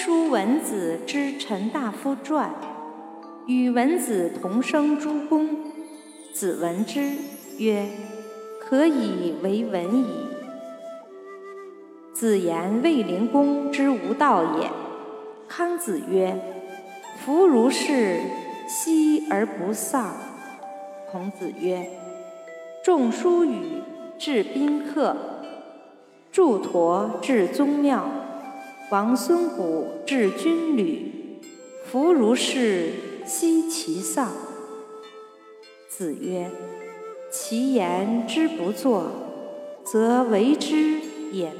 书文子之陈大夫传，与文子同生诸公。子闻之曰：“可以为文矣。”子言卫灵公之无道也。康子曰：“夫如是，息而不丧。”孔子曰：“仲舒语至宾客，祝陀至宗庙。”王孙谷至军旅，夫如是，奚其丧？子曰：其言之不作，则为之也。